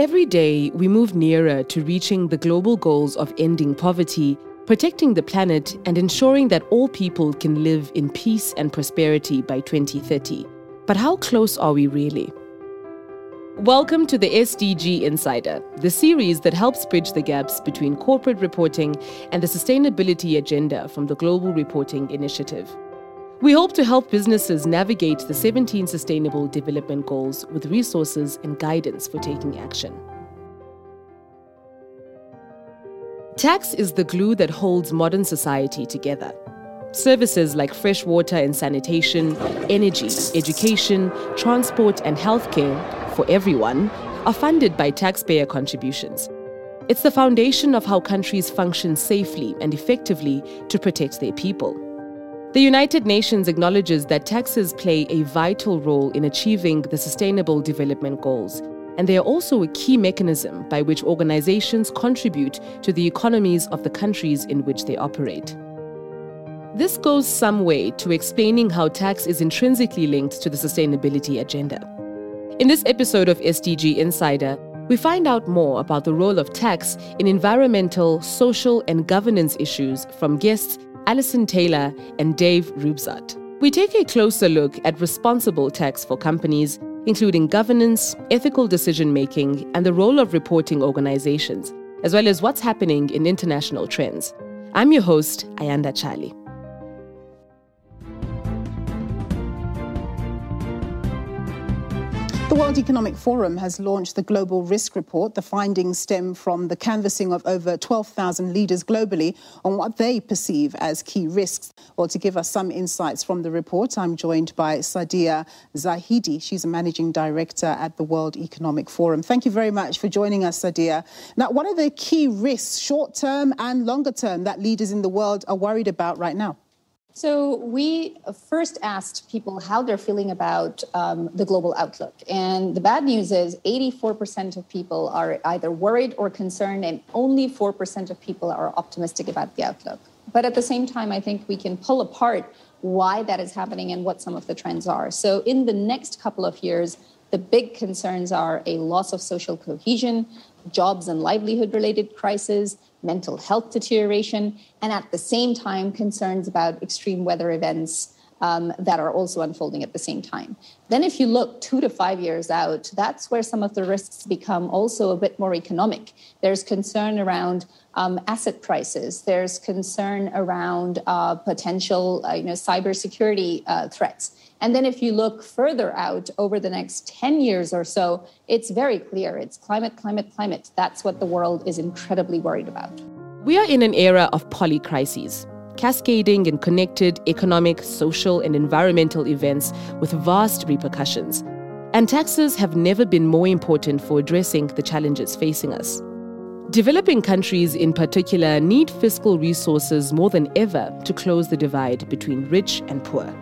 Every day, we move nearer to reaching the global goals of ending poverty, protecting the planet, and ensuring that all people can live in peace and prosperity by 2030. But how close are we really? Welcome to the SDG Insider, the series that helps bridge the gaps between corporate reporting and the sustainability agenda from the Global Reporting Initiative. We hope to help businesses navigate the 17 Sustainable Development Goals with resources and guidance for taking action. Tax is the glue that holds modern society together. Services like fresh water and sanitation, energy, education, transport, and healthcare for everyone are funded by taxpayer contributions. It's the foundation of how countries function safely and effectively to protect their people. The United Nations acknowledges that taxes play a vital role in achieving the Sustainable Development Goals, and they are also a key mechanism by which organizations contribute to the economies of the countries in which they operate. This goes some way to explaining how tax is intrinsically linked to the sustainability agenda. In this episode of SDG Insider, we find out more about the role of tax in environmental, social, and governance issues from guests Alison Taylor, and Dave Reubzaet. We take a closer look at responsible tax for companies, including governance, ethical decision making, and the role of reporting organizations, as well as what's happening in international trends. I'm your host, Ayanda Charlie. The World Economic Forum has launched the Global Risk Report. The findings stem from the canvassing of over 12,000 leaders globally on what they perceive as key risks. Well, to give us some insights from the report, I'm joined by Saadia Zahidi. She's a managing director at the World Economic Forum. Thank you very much for joining us, Sadia. Now, what are the key risks, short term and longer term, that leaders in the world are worried about right now? So we first asked people how they're feeling about um, the global outlook. And the bad news is 84% of people are either worried or concerned, and only 4% of people are optimistic about the outlook. But at the same time, I think we can pull apart why that is happening and what some of the trends are. So in the next couple of years, the big concerns are a loss of social cohesion, jobs and livelihood related crisis, mental health deterioration, and at the same time, concerns about extreme weather events um, that are also unfolding at the same time. Then, if you look two to five years out, that's where some of the risks become also a bit more economic. There's concern around um, asset prices. There's concern around uh, potential, uh, you know, cybersecurity uh, threats. And then if you look further out over the next 10 years or so, it's very clear it's climate, climate, climate. That's what the world is incredibly worried about. We are in an era of polycrises, cascading and connected economic, social, and environmental events with vast repercussions. And taxes have never been more important for addressing the challenges facing us. Developing countries, in particular, need fiscal resources more than ever to close the divide between rich and poor.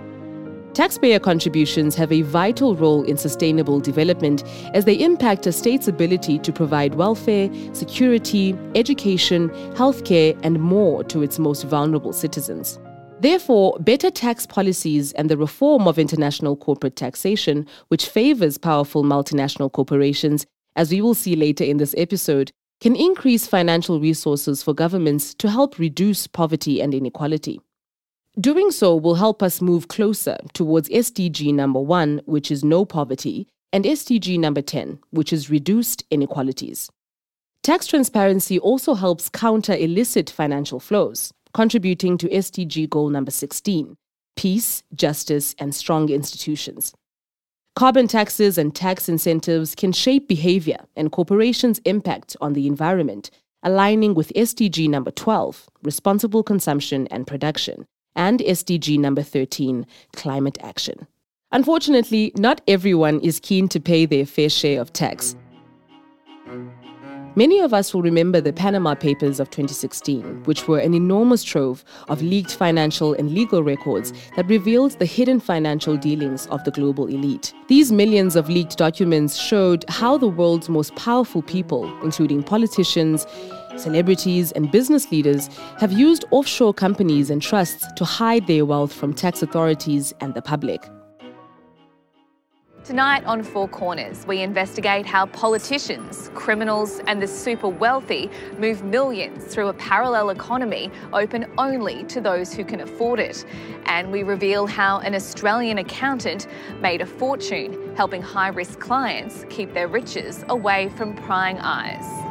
Taxpayer contributions have a vital role in sustainable development as they impact a state's ability to provide welfare, security, education, healthcare, and more to its most vulnerable citizens. Therefore, better tax policies and the reform of international corporate taxation, which favors powerful multinational corporations, as we will see later in this episode, can increase financial resources for governments to help reduce poverty and inequality. Doing so will help us move closer towards SDG number one, which is no poverty, and SDG number 10, which is reduced inequalities. Tax transparency also helps counter illicit financial flows, contributing to SDG goal number 16 peace, justice, and strong institutions. Carbon taxes and tax incentives can shape behavior and corporations' impact on the environment, aligning with SDG number 12, responsible consumption and production, and SDG number 13, climate action. Unfortunately, not everyone is keen to pay their fair share of tax. Many of us will remember the Panama Papers of 2016, which were an enormous trove of leaked financial and legal records that revealed the hidden financial dealings of the global elite. These millions of leaked documents showed how the world's most powerful people, including politicians, celebrities, and business leaders have used offshore companies and trusts to hide their wealth from tax authorities and the public. Tonight on Four Corners, we investigate how politicians, criminals, and the super wealthy move millions through a parallel economy open only to those who can afford it. And we reveal how an Australian accountant made a fortune helping high risk clients keep their riches away from prying eyes.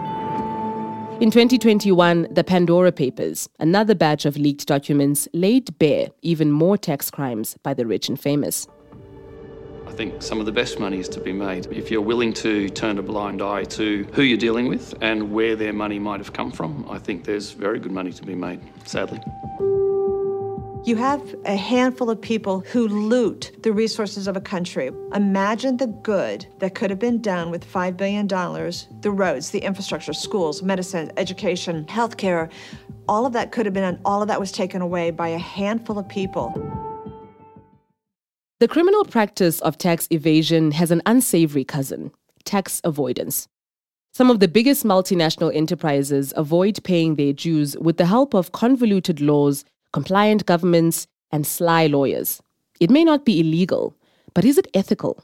In 2021, the Pandora Papers, another batch of leaked documents, laid bare even more tax crimes by the rich and famous I think some of the best money is to be made if you're willing to turn a blind eye to who you're dealing with and where their money might have come from. I think there's very good money to be made, sadly. You have a handful of people who loot the resources of a country. Imagine the good that could have been done with $5 billion the roads, the infrastructure, schools, medicine, education, healthcare. All of that could have been, and all of that was taken away by a handful of people. The criminal practice of tax evasion has an unsavory cousin tax avoidance. Some of the biggest multinational enterprises avoid paying their dues with the help of convoluted laws, compliant governments, and sly lawyers. It may not be illegal, but is it ethical?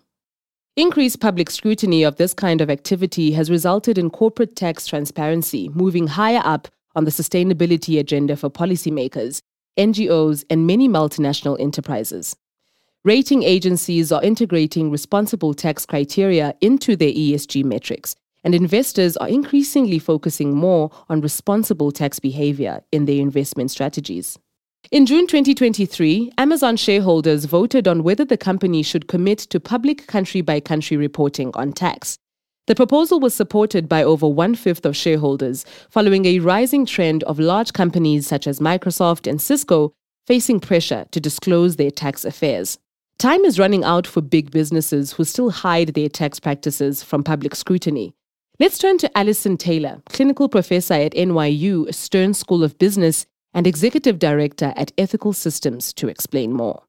Increased public scrutiny of this kind of activity has resulted in corporate tax transparency moving higher up on the sustainability agenda for policymakers, NGOs, and many multinational enterprises. Rating agencies are integrating responsible tax criteria into their ESG metrics, and investors are increasingly focusing more on responsible tax behavior in their investment strategies. In June 2023, Amazon shareholders voted on whether the company should commit to public country by country reporting on tax. The proposal was supported by over one fifth of shareholders, following a rising trend of large companies such as Microsoft and Cisco facing pressure to disclose their tax affairs. Time is running out for big businesses who still hide their tax practices from public scrutiny. Let's turn to Alison Taylor, clinical professor at NYU Stern School of Business and executive director at Ethical Systems, to explain more.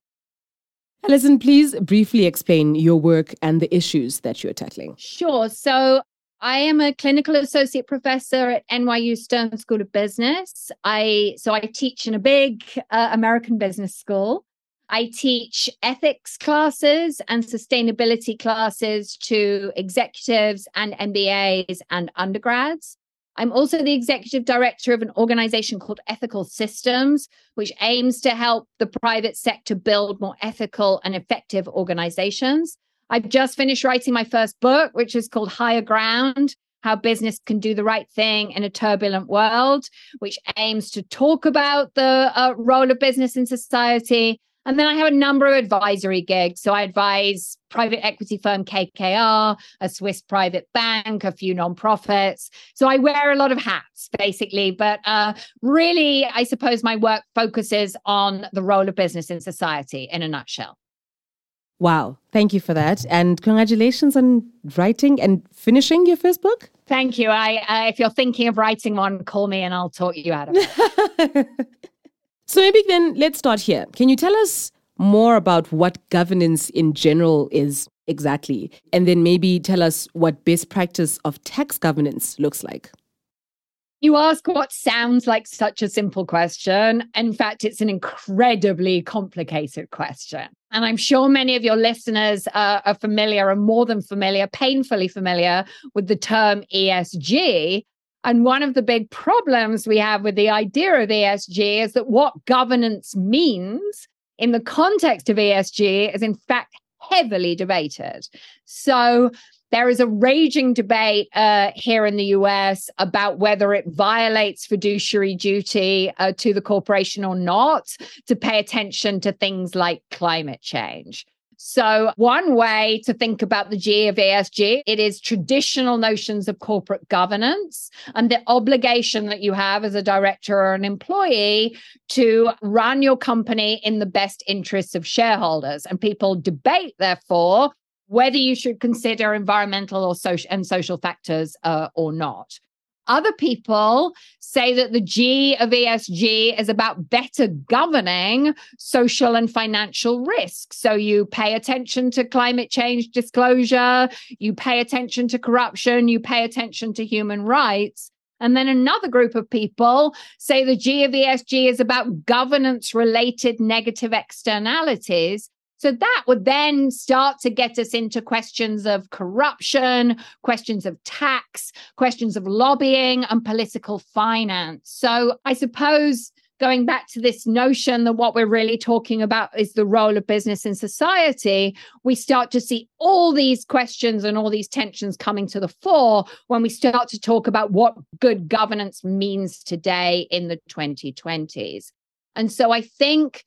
Alison, please briefly explain your work and the issues that you're tackling. Sure. So, I am a clinical associate professor at NYU Stern School of Business. I so I teach in a big uh, American business school. I teach ethics classes and sustainability classes to executives and MBAs and undergrads. I'm also the executive director of an organization called Ethical Systems, which aims to help the private sector build more ethical and effective organizations. I've just finished writing my first book, which is called Higher Ground How Business Can Do the Right Thing in a Turbulent World, which aims to talk about the uh, role of business in society and then I have a number of advisory gigs. So I advise private equity firm KKR, a Swiss private bank, a few nonprofits. So I wear a lot of hats, basically. But uh, really, I suppose my work focuses on the role of business in society in a nutshell. Wow. Thank you for that. And congratulations on writing and finishing your first book. Thank you. I, uh, if you're thinking of writing one, call me and I'll talk you out of it. So maybe then let's start here. Can you tell us more about what governance in general is exactly? And then maybe tell us what best practice of tax governance looks like. You ask what sounds like such a simple question. In fact, it's an incredibly complicated question. And I'm sure many of your listeners are familiar and more than familiar, painfully familiar with the term ESG. And one of the big problems we have with the idea of ESG is that what governance means in the context of ESG is, in fact, heavily debated. So there is a raging debate uh, here in the US about whether it violates fiduciary duty uh, to the corporation or not to pay attention to things like climate change. So, one way to think about the G of ESG, it is traditional notions of corporate governance and the obligation that you have as a director or an employee to run your company in the best interests of shareholders. And people debate, therefore, whether you should consider environmental or social and social factors uh, or not. Other people say that the G of ESG is about better governing social and financial risks. So you pay attention to climate change disclosure, you pay attention to corruption, you pay attention to human rights. And then another group of people say the G of ESG is about governance related negative externalities So that would then start to get us into questions of corruption, questions of tax, questions of lobbying, and political finance. So I suppose going back to this notion that what we're really talking about is the role of business in society, we start to see all these questions and all these tensions coming to the fore when we start to talk about what good governance means today in the 2020s. And so I think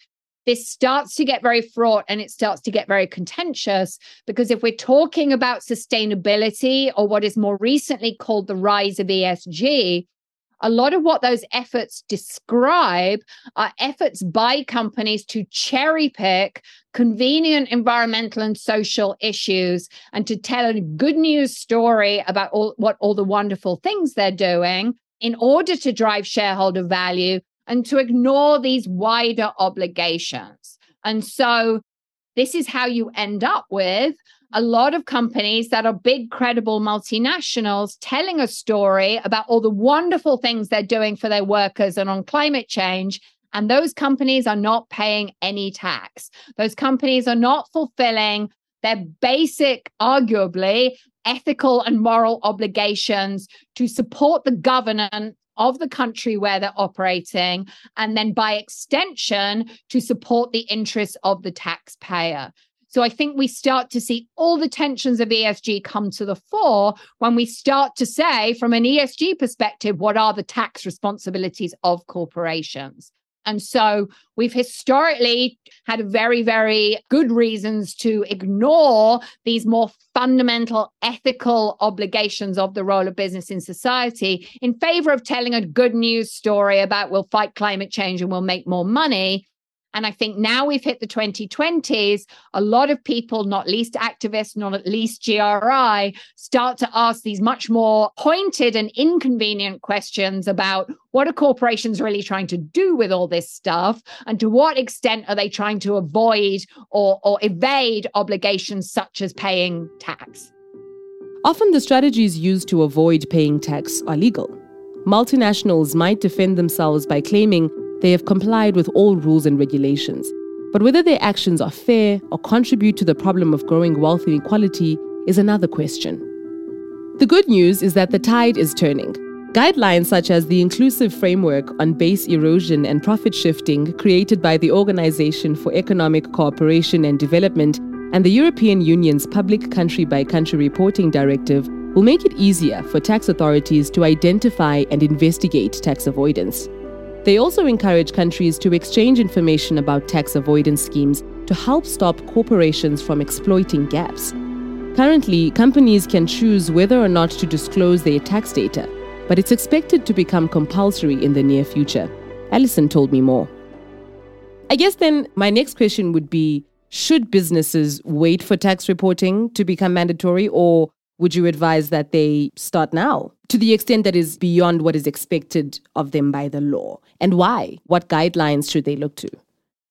this starts to get very fraught and it starts to get very contentious because if we're talking about sustainability or what is more recently called the rise of ESG, a lot of what those efforts describe are efforts by companies to cherry pick convenient environmental and social issues and to tell a good news story about all, what all the wonderful things they're doing in order to drive shareholder value and to ignore these wider obligations. And so this is how you end up with a lot of companies that are big, credible multinationals telling a story about all the wonderful things they're doing for their workers and on climate change. And those companies are not paying any tax. Those companies are not fulfilling their basic, arguably, ethical and moral obligations to support the governance of the country where they're operating, and then by extension, to support the interests of the taxpayer. So I think we start to see all the tensions of ESG come to the fore when we start to say, from an ESG perspective, what are the tax responsibilities of corporations? And so we've historically had very, very good reasons to ignore these more fundamental ethical obligations of the role of business in society in favor of telling a good news story about we'll fight climate change and we'll make more money and I think now we've hit the 2020s, a lot of people, not least activists, not at least GRI, start to ask these much more pointed and inconvenient questions about what are corporations really trying to do with all this stuff? And to what extent are they trying to avoid or, or evade obligations such as paying tax? Often the strategies used to avoid paying tax are legal. Multinationals might defend themselves by claiming they have complied with all rules and regulations. But whether their actions are fair or contribute to the problem of growing wealth inequality is another question. The good news is that the tide is turning. Guidelines such as the Inclusive Framework on Base Erosion and Profit Shifting, created by the Organization for Economic Cooperation and Development, and the European Union's Public Country by Country Reporting Directive, will make it easier for tax authorities to identify and investigate tax avoidance. They also encourage countries to exchange information about tax avoidance schemes to help stop corporations from exploiting gaps. Currently, companies can choose whether or not to disclose their tax data, but it's expected to become compulsory in the near future. Alison told me more. I guess then my next question would be should businesses wait for tax reporting to become mandatory or would you advise that they start now to the extent that is beyond what is expected of them by the law? And why? What guidelines should they look to?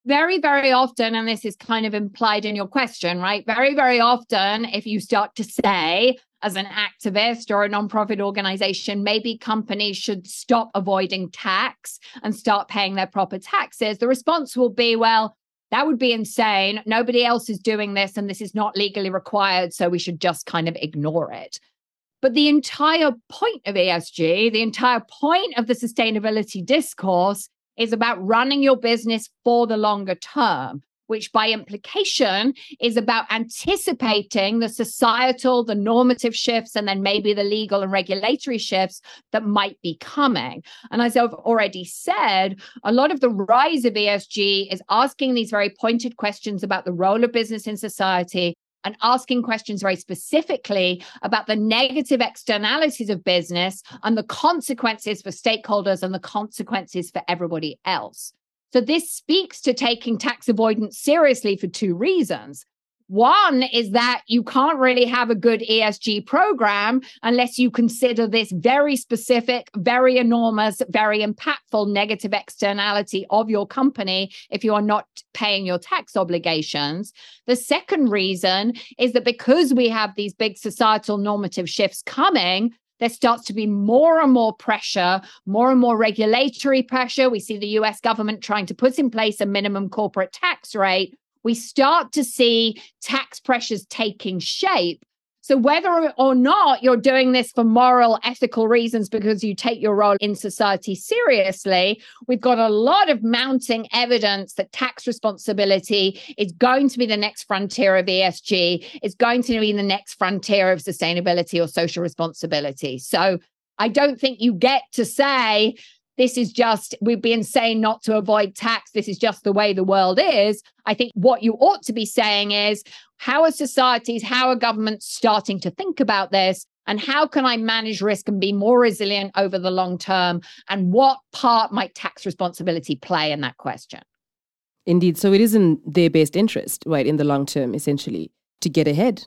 Very, very often, and this is kind of implied in your question, right? Very, very often, if you start to say, as an activist or a nonprofit organization, maybe companies should stop avoiding tax and start paying their proper taxes, the response will be, well, that would be insane. Nobody else is doing this, and this is not legally required. So we should just kind of ignore it. But the entire point of ESG, the entire point of the sustainability discourse is about running your business for the longer term which by implication is about anticipating the societal, the normative shifts, and then maybe the legal and regulatory shifts that might be coming. And as I've already said, a lot of the rise of ESG is asking these very pointed questions about the role of business in society and asking questions very specifically about the negative externalities of business and the consequences for stakeholders and the consequences for everybody else. So this speaks to taking tax avoidance seriously for two reasons. One is that you can't really have a good ESG program unless you consider this very specific, very enormous, very impactful negative externality of your company if you are not paying your tax obligations. The second reason is that because we have these big societal normative shifts coming, there starts to be more and more pressure, more and more regulatory pressure. We see the US government trying to put in place a minimum corporate tax rate, we start to see tax pressures taking shape. So, whether or not you're doing this for moral, ethical reasons because you take your role in society seriously, we've got a lot of mounting evidence that tax responsibility is going to be the next frontier of ESG, it's going to be the next frontier of sustainability or social responsibility. So, I don't think you get to say this is just, we've been saying not to avoid tax. This is just the way the world is. I think what you ought to be saying is how are societies, how are governments starting to think about this? And how can I manage risk and be more resilient over the long term? And what part might tax responsibility play in that question? Indeed. So it is in their best interest, right, in the long term, essentially, to get ahead.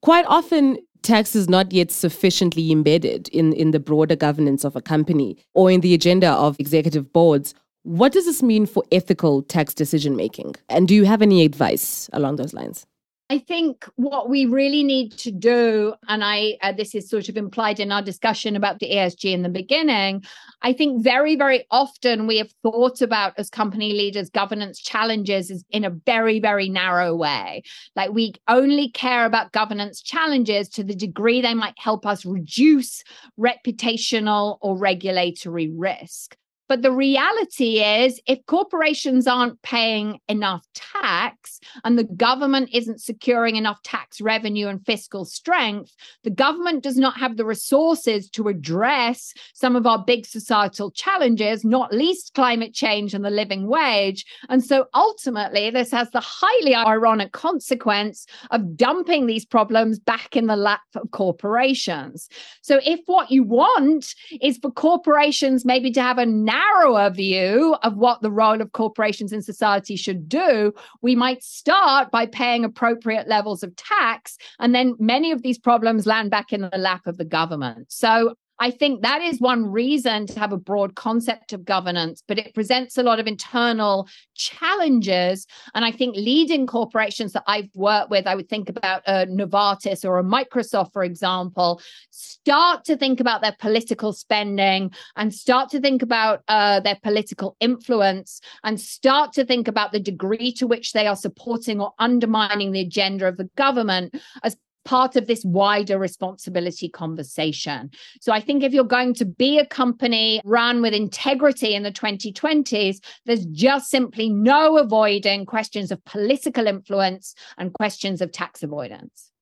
Quite often, tax is not yet sufficiently embedded in, in the broader governance of a company or in the agenda of executive boards. What does this mean for ethical tax decision making? And do you have any advice along those lines? I think what we really need to do, and I uh, this is sort of implied in our discussion about the ESG in the beginning. I think very, very often we have thought about as company leaders governance challenges is in a very, very narrow way. Like we only care about governance challenges to the degree they might help us reduce reputational or regulatory risk. But the reality is, if corporations aren't paying enough tax and the government isn't securing enough tax revenue and fiscal strength, the government does not have the resources to address some of our big societal challenges, not least climate change and the living wage. And so ultimately, this has the highly ironic consequence of dumping these problems back in the lap of corporations. So if what you want is for corporations maybe to have a narrow narrower view of what the role of corporations in society should do, we might start by paying appropriate levels of tax. And then many of these problems land back in the lap of the government. So I think that is one reason to have a broad concept of governance, but it presents a lot of internal challenges. And I think leading corporations that I've worked with, I would think about a Novartis or a Microsoft, for example, start to think about their political spending and start to think about uh, their political influence and start to think about the degree to which they are supporting or undermining the agenda of the government as part of this wider responsibility conversation. So I think if you're going to be a company run with integrity in the 2020s, there's just simply no avoiding questions of political influence and questions of tax avoidance.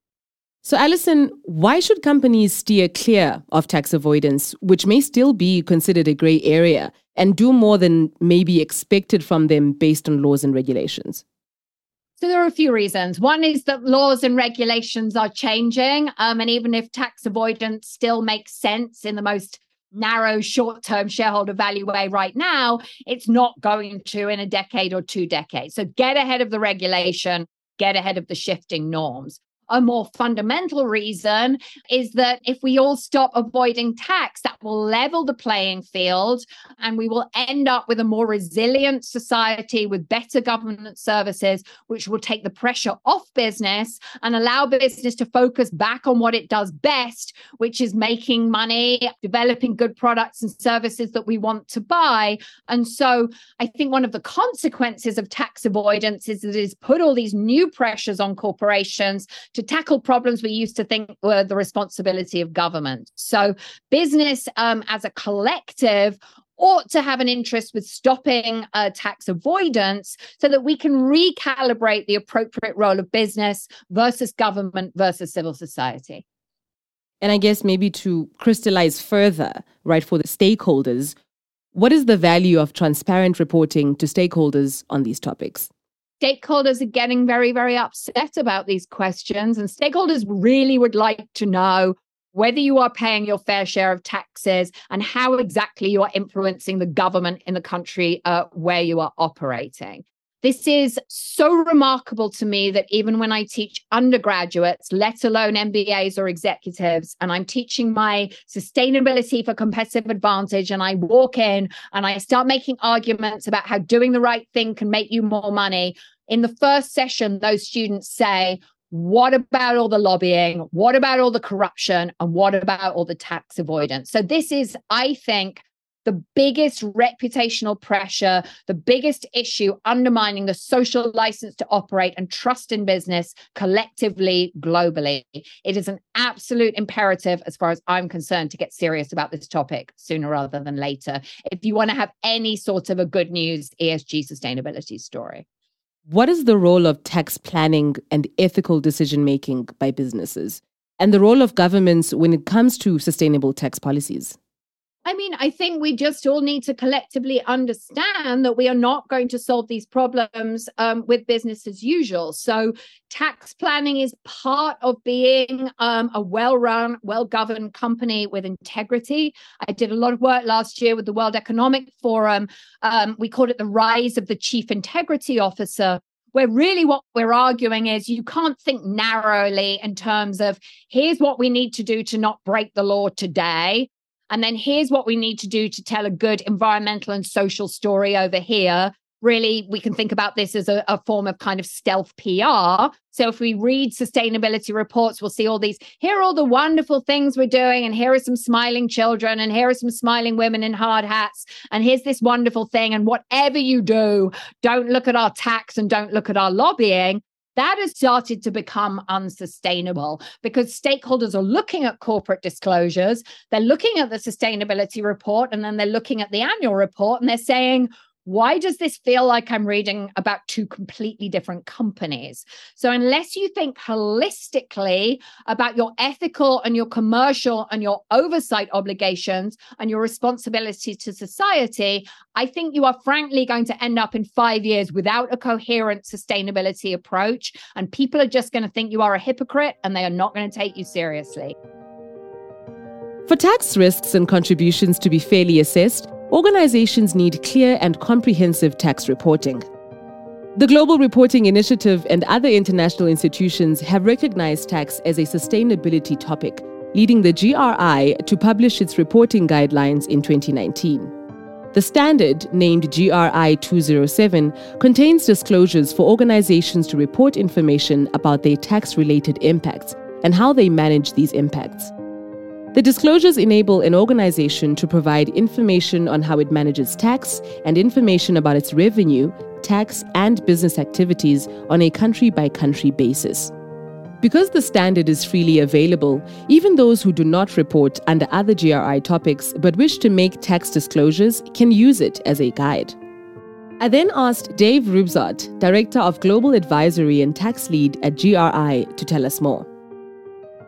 So, Alison, why should companies steer clear of tax avoidance, which may still be considered a gray area, and do more than may be expected from them based on laws and regulations? So there are a few reasons. One is that laws and regulations are changing. Um, and even if tax avoidance still makes sense in the most narrow short term shareholder value way right now, it's not going to in a decade or two decades. So get ahead of the regulation, get ahead of the shifting norms a more fundamental reason is that if we all stop avoiding tax, that will level the playing field and we will end up with a more resilient society with better government services, which will take the pressure off business and allow business to focus back on what it does best, which is making money, developing good products and services that we want to buy. And so I think one of the consequences of tax avoidance is that it has put all these new pressures on corporations to to tackle problems we used to think were the responsibility of government. So, business um, as a collective ought to have an interest with stopping uh, tax avoidance so that we can recalibrate the appropriate role of business versus government versus civil society. And I guess maybe to crystallize further, right, for the stakeholders, what is the value of transparent reporting to stakeholders on these topics? Stakeholders are getting very, very upset about these questions, and stakeholders really would like to know whether you are paying your fair share of taxes and how exactly you are influencing the government in the country uh, where you are operating. This is so remarkable to me that even when I teach undergraduates, let alone MBAs or executives, and I'm teaching my sustainability for competitive advantage, and I walk in and I start making arguments about how doing the right thing can make you more money. In the first session, those students say, what about all the lobbying? What about all the corruption? And what about all the tax avoidance? So, this is, I think, the biggest reputational pressure, the biggest issue undermining the social license to operate and trust in business collectively, globally. It is an absolute imperative, as far as I'm concerned, to get serious about this topic sooner rather than later. If you want to have any sort of a good news ESG sustainability story. What is the role of tax planning and ethical decision making by businesses? And the role of governments when it comes to sustainable tax policies? I mean, I think we just all need to collectively understand that we are not going to solve these problems um, with business as usual. So, tax planning is part of being um, a well run, well governed company with integrity. I did a lot of work last year with the World Economic Forum. Um, we called it the rise of the chief integrity officer where really what we're arguing is you can't think narrowly in terms of here's what we need to do to not break the law today and then here's what we need to do to tell a good environmental and social story over here. Really, we can think about this as a, a, form of kind of stealth PR. So, if we read sustainability reports, we'll see all these here are all the wonderful things we're doing, and here are some smiling children, and here are some smiling women in hard hats, and here's this wonderful thing. And whatever you do, don't look at our tax and don't look at our lobbying that has started to become unsustainable because stakeholders are looking at corporate disclosures, they're looking at the sustainability report, and then they're looking at the annual report and they're saying, why does this feel like I'm reading about two completely different companies? So, unless you think holistically about your ethical and your commercial and your oversight obligations and your responsibility to society, I think you are frankly going to end up in five years without a coherent sustainability approach. And people are just going to think you are a hypocrite and they are not going to take you seriously. For tax risks and contributions to be fairly assessed, organizations need clear and comprehensive tax reporting. The Global Reporting Initiative and other international institutions have recognized tax as a sustainability topic, leading the GRI to publish its reporting guidelines in 2019. The standard, named GRI 207, contains disclosures for organizations to report information about their tax related impacts and how they manage these impacts. The disclosures enable an organization to provide information on how it manages tax and information about its revenue, tax, and business activities on a country by country basis. Because the standard is freely available, even those who do not report under other GRI topics but wish to make tax disclosures can use it as a guide. I then asked Dave Reubzaet, Director of Global Advisory and Tax Lead at GRI, to tell us more.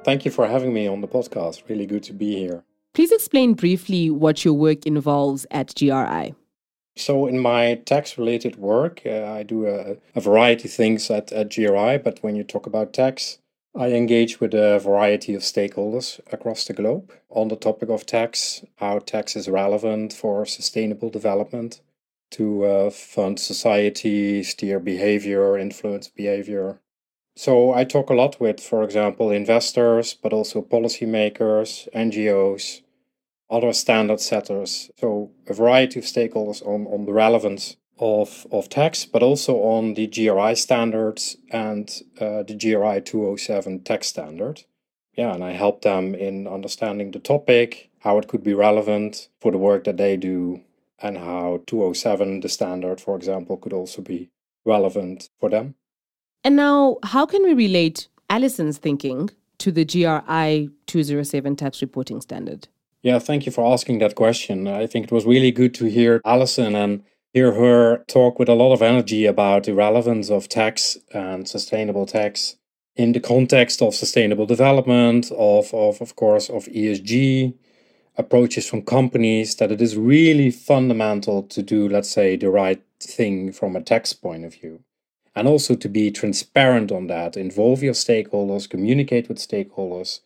Thank you for having me on the podcast. Really good to be here. Please explain briefly what your work involves at GRI. So, in my tax related work, uh, I do a, a, variety of things at, at GRI, but when you talk about tax, I engage with a variety of stakeholders across the globe on the topic of tax, how tax is relevant for sustainable development, to uh, fund society, steer behavior, influence behavior, so I talk a lot with, for example, investors, but also policymakers, NGOs, other standard setters. So a variety of stakeholders on, on the relevance of, of tax, but also on the GRI standards and uh, the GRI 207 tax standard. Yeah, and I help them in understanding the topic, how it could be relevant for the work that they do, and how 207, the standard, for example, could also be relevant for them. And now, how can we relate Alison's thinking to the GRI 207 tax reporting standard? Yeah, thank you for asking that question. I think it was really good to hear Alison and hear her talk with a lot of energy about the relevance of tax and sustainable tax in the context of sustainable development, of, of, of course, of ESG approaches from companies, that it is really fundamental to do, let's say, the right thing from a tax point of view and also to be transparent on that, involve your stakeholders, communicate with stakeholders.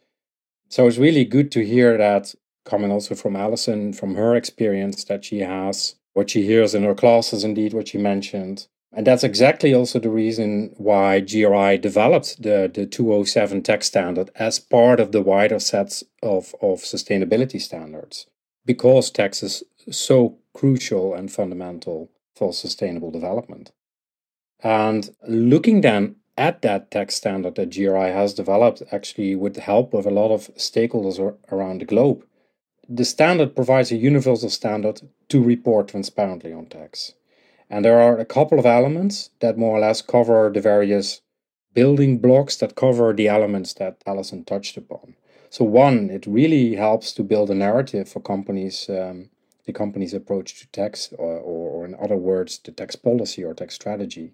So it's really good to hear that coming also from Alison, from her experience that she has, what she hears in her classes, indeed, what she mentioned. And that's exactly also the reason why GRI developed the, the 207 tax standard as part of the wider sets of, of sustainability standards, because tax is so crucial and fundamental for sustainable development. And looking then at that tax standard that GRI has developed, actually with the help of a lot of stakeholders around the globe, the standard provides a universal standard to report transparently on tax. And there are a couple of elements that more or less cover the various building blocks that cover the elements that Alison touched upon. So, one, it really helps to build a narrative for companies, um, the company's approach to tax, or, or in other words, the tax policy or tax strategy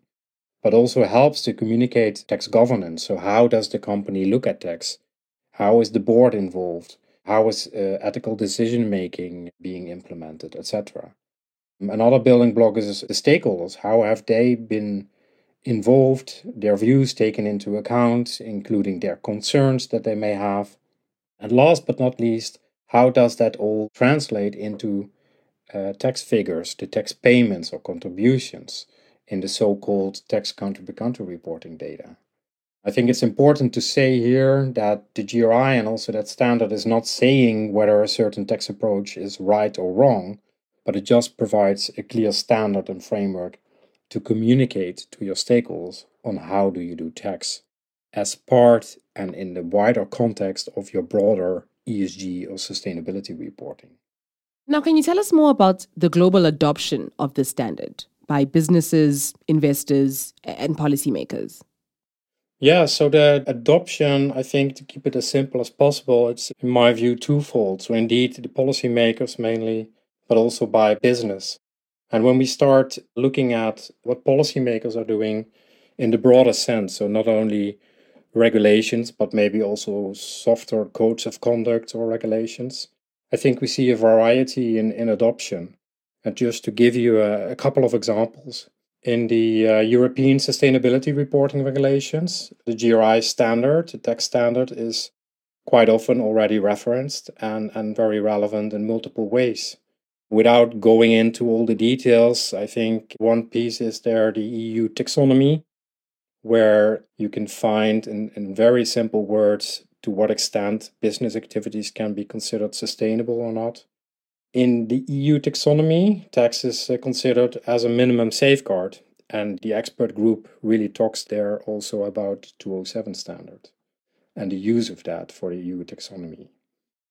but also helps to communicate tax governance. So, how does the company look at tax? How is the board involved? How is uh, ethical decision making being implemented, etc. Another building block is the stakeholders. How have they been involved, their views taken into account, including their concerns that they may have? And last but not least, how does that all translate into uh, tax figures, the tax payments or contributions? In the so-called tax country by country reporting data. I think it's important to say here that the GRI and also that standard is not saying whether a certain tax approach is right or wrong, but it just provides a clear standard and framework to communicate to your stakeholders on how do you do tax as part and in the wider context of your broader ESG or sustainability reporting. Now, can you tell us more about the global adoption of this standard? By businesses, investors, and policymakers? Yeah, so the adoption, I think, to keep it as simple as possible, it's in my view twofold. So, indeed, the policymakers mainly, but also by business. And when we start looking at what policymakers are doing in the broader sense, so not only regulations, but maybe also softer codes of conduct or regulations, I think we see a variety in, in adoption. And just to give you a, a couple of examples, in the uh, European Sustainability Reporting Regulations, the GRI standard, the tax standard, is quite often already referenced and, and very relevant in multiple ways. Without going into all the details, I think one piece is there the EU taxonomy, where you can find in, in very simple words to what extent business activities can be considered sustainable or not. In the EU taxonomy, tax is uh, considered as a minimum safeguard, and the expert group really talks there also about 207 standard and the use of that for the EU taxonomy.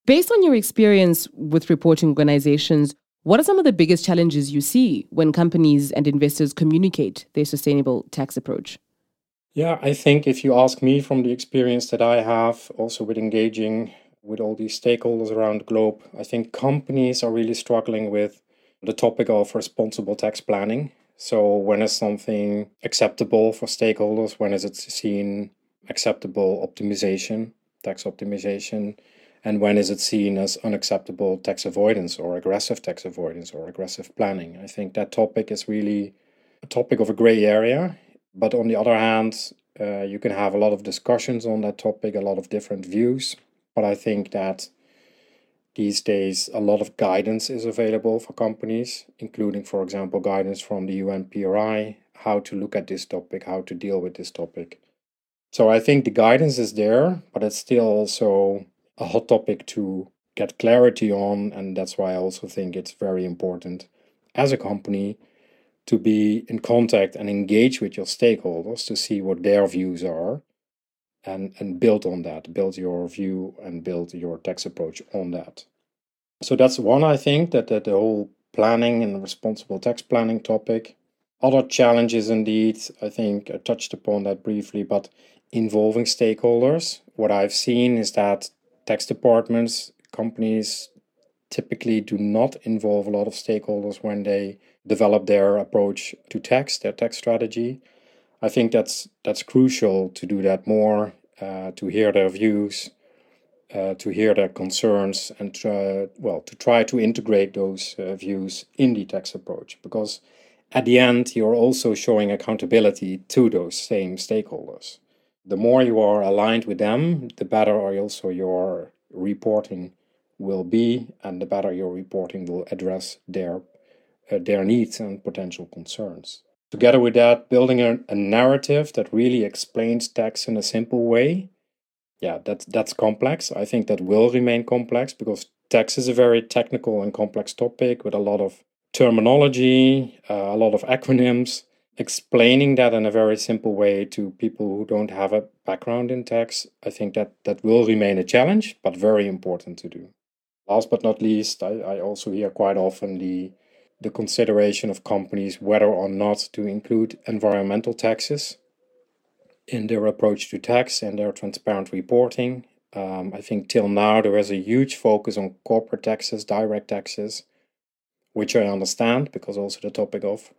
Based on your experience with reporting organizations, what are some of the biggest challenges you see when companies and investors communicate their sustainable tax approach? Yeah, I think if you ask me from the experience that I have also with engaging with all these stakeholders around the globe. I think companies are really struggling with the topic of responsible tax planning. So, when is something acceptable for stakeholders? When is it seen acceptable optimization, tax optimization? And when is it seen as unacceptable tax avoidance or aggressive tax avoidance or aggressive planning? I think that topic is really a topic of a gray area. But on the other hand, uh, you can have a lot of discussions on that topic, a lot of different views. But I think that these days a lot of guidance is available for companies, including, for example, guidance from the UNPRI, how to look at this topic, how to deal with this topic. So I think the guidance is there, but it's still also a hot topic to get clarity on. And that's why I also think it's very important as a company to be in contact and engage with your stakeholders to see what their views are and, and build on that, build your view and build your tax approach on that. So that's one, I think, that, that the whole planning and responsible tax planning topic. Other challenges, indeed, I think I touched upon that briefly, but involving stakeholders. What I've seen is that tax departments, companies typically do not involve a lot of stakeholders when they develop their approach to tax, their tax strategy. I think that's that's crucial to do that more, uh, to hear their views, uh, to hear their concerns, and try, well to try to integrate those uh, views in the tax approach. Because at the end, you're also showing accountability to those same stakeholders. The more you are aligned with them, the better also your reporting will be, and the better your reporting will address their uh, their needs and potential concerns. Together with that, building a, a narrative that really explains tax in a simple way. Yeah, that's that's complex. I think that will remain complex because tax is a very technical and complex topic with a lot of terminology, uh, a lot of acronyms. Explaining that in a very simple way to people who don't have a background in tax, I think that that will remain a challenge, but very important to do. Last but not least, I, I also hear quite often the the consideration of companies whether or not to include environmental taxes in their approach to tax and their transparent reporting. Um, I think till now there is a huge focus on corporate taxes, direct taxes, which I understand because also the topic of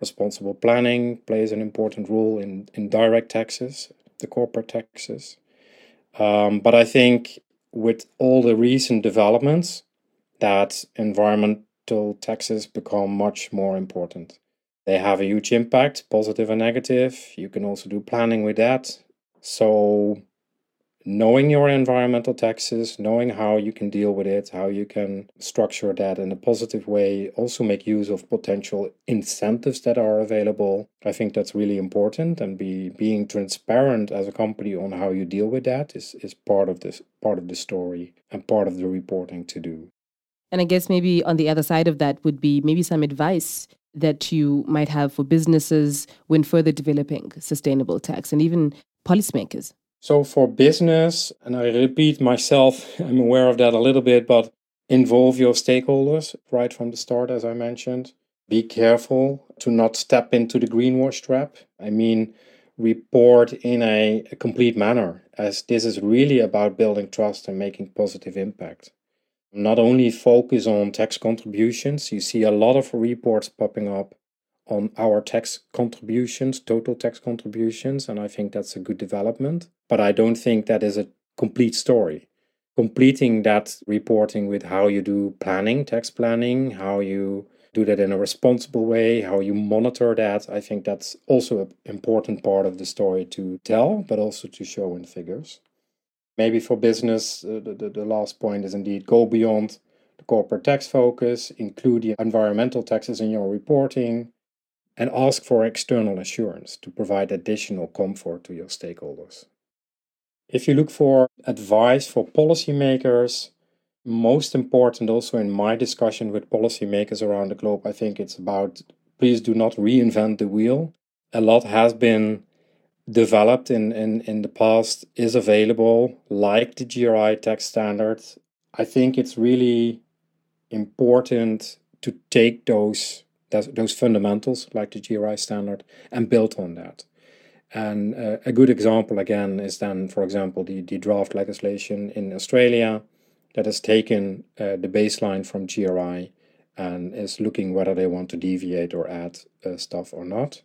responsible planning plays an important role in, in direct taxes, the corporate taxes. Um, but I think with all the recent developments, that taxes become much more important. They have a huge impact, positive and negative. You can also do planning with that. So knowing your environmental taxes, knowing how you can deal with it, how you can structure that in a positive way, also make use of potential incentives that are available. I think that's really important and be being transparent as a company on how you deal with that is, is part of this part of the story and part of the reporting to do. And I guess maybe on the other side of that would be maybe some advice that you might have for businesses when further developing sustainable tax and even policymakers. So for business, and I repeat myself, I'm aware of that a little bit, but involve your stakeholders right from the start, as I mentioned. Be careful to not step into the greenwash trap. I mean, report in a, a complete manner, as this is really about building trust and making positive impact. Not only focus on tax contributions, you see a lot of reports popping up on our tax contributions, total tax contributions, and I think that's a good development. But I don't think that is a complete story. Completing that reporting with how you do planning, tax planning, how you do that in a responsible way, how you monitor that, I think that's also an important part of the story to tell, but also to show in figures. Maybe for business, uh, the, the, the last point is indeed go beyond the corporate tax focus, include the environmental taxes in your reporting, and ask for external assurance to provide additional comfort to your stakeholders. If you look for advice for policymakers, most important also in my discussion with policymakers around the globe, I think it's about please do not reinvent the wheel. A lot has been developed in, in, in the past, is available, like the GRI tax standard. I think it's really important to take those those fundamentals like the GRI standard and build on that. And uh, a good example again is then, for example, the, the draft legislation in Australia that has taken uh, the baseline from GRI and is looking whether they want to deviate or add uh, stuff or not.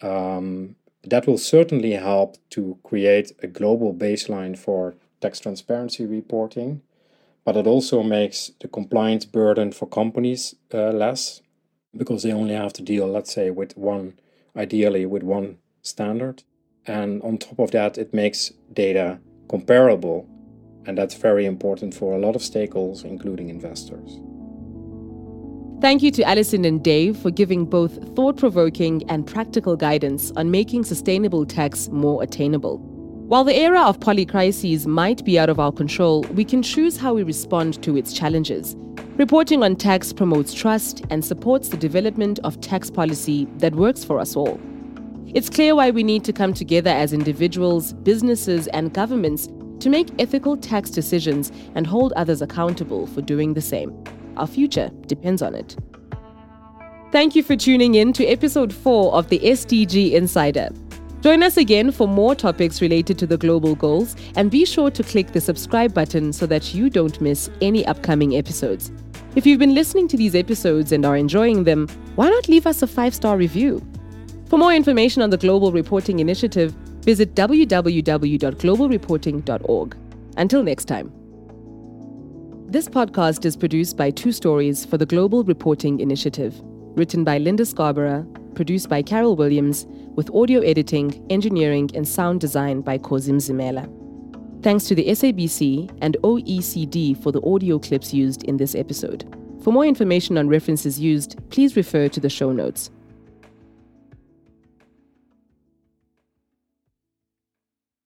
Um, that will certainly help to create a global baseline for tax transparency reporting, but it also makes the compliance burden for companies uh, less because they only have to deal, let's say, with one, ideally with one standard. And on top of that, it makes data comparable. And that's very important for a lot of stakeholders, including investors. Thank you to Alison and Dave for giving both thought provoking and practical guidance on making sustainable tax more attainable. While the era of polycrises might be out of our control, we can choose how we respond to its challenges. Reporting on tax promotes trust and supports the development of tax policy that works for us all. It's clear why we need to come together as individuals, businesses, and governments to make ethical tax decisions and hold others accountable for doing the same. Our future depends on it. Thank you for tuning in to episode 4 of the SDG Insider. Join us again for more topics related to the global goals and be sure to click the subscribe button so that you don't miss any upcoming episodes. If you've been listening to these episodes and are enjoying them, why not leave us a five star review? For more information on the Global Reporting Initiative, visit www.globalreporting.org. Until next time. This podcast is produced by Two Stories for the Global Reporting Initiative, written by Linda Scarborough, produced by Carol Williams, with audio editing, engineering, and sound design by Kozim Zimela. Thanks to the SABC and OECD for the audio clips used in this episode. For more information on references used, please refer to the show notes.